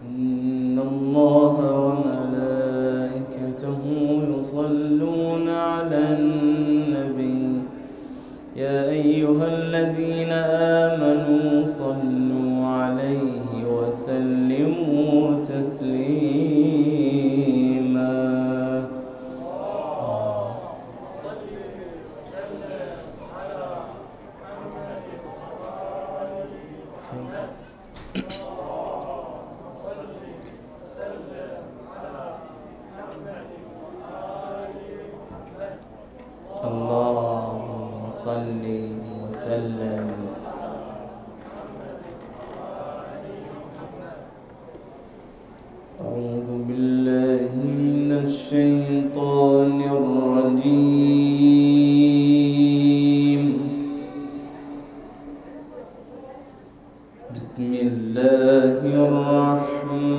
Mm. اللهم صل وسلم. أعوذ بالله من الشيطان الرجيم. بسم الله الرحمن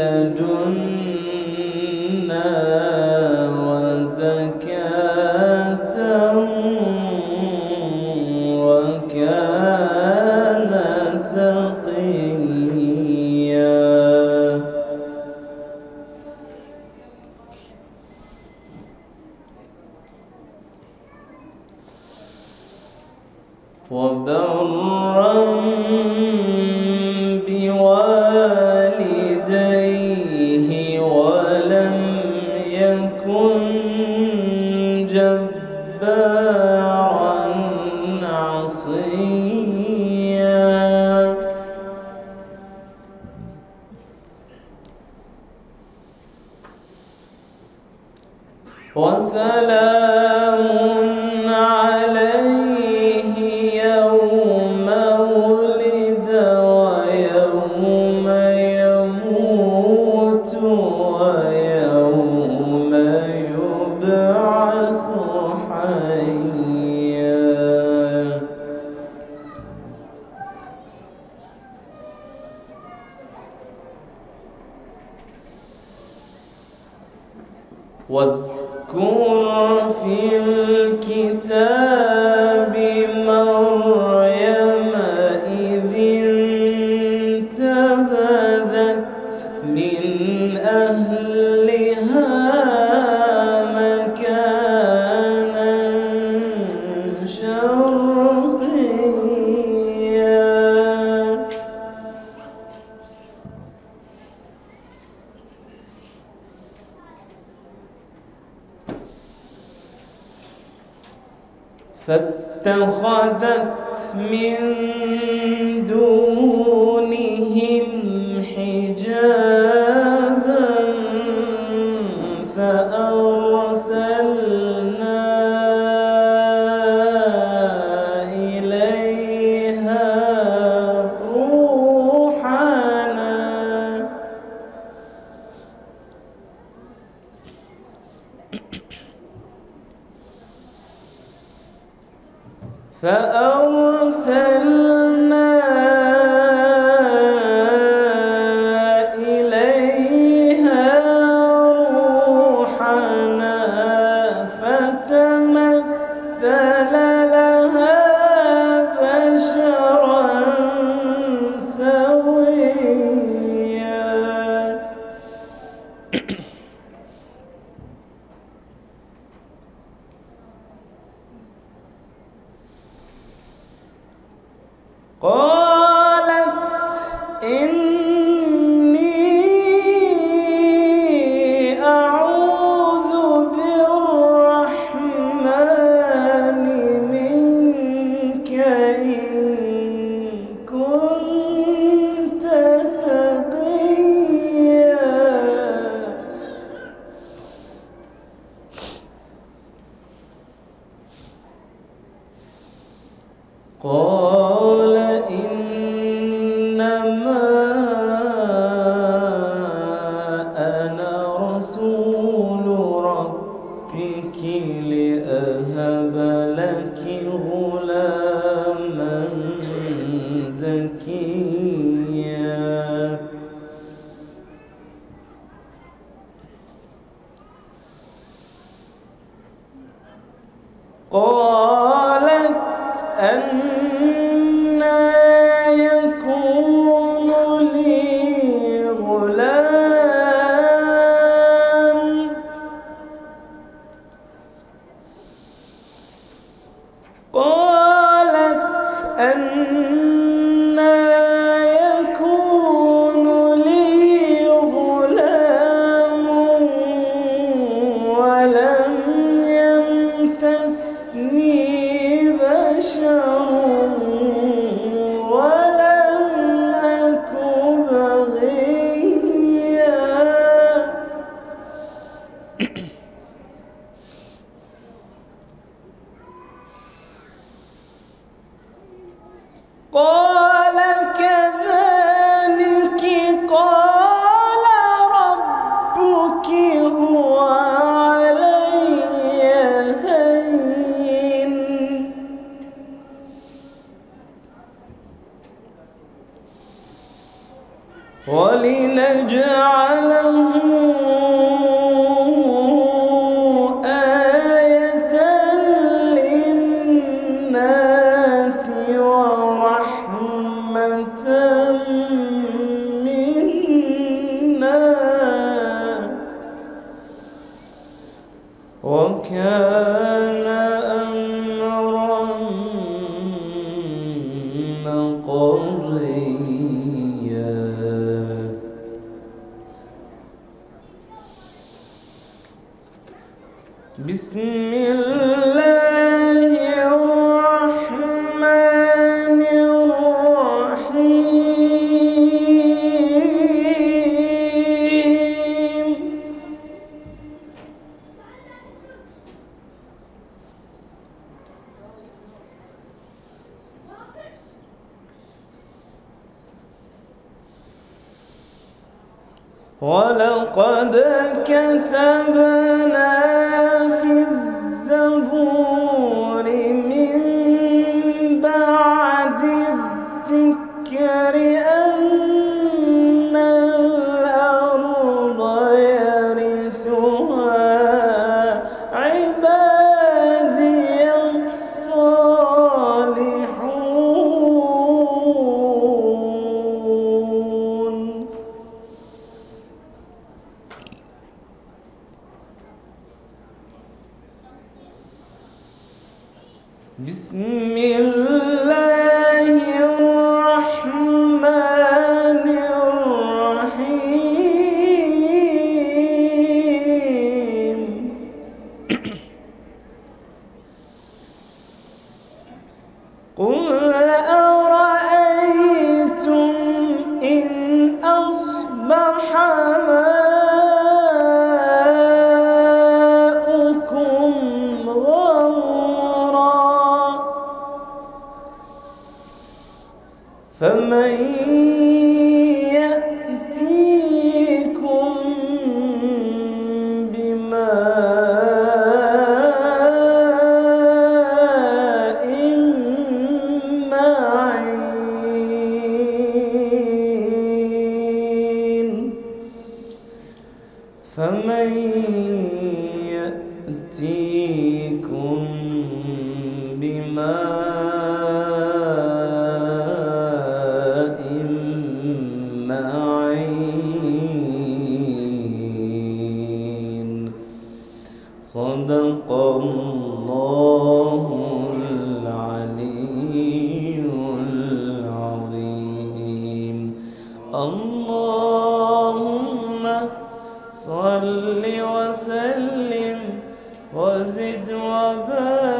لدنا وزكاة وكان تقيا. وبرا عصيا وسلام واذكر في الكتاب فاتخذت من فأرسلنا إليها روحنا فتمثل قالت رسول ربك لأهب لك غلاما زكيا. قالت أن أنا بسم الله الرحمن الرحيم ولقد كتبنا ومن صل وسلم وزد وبارك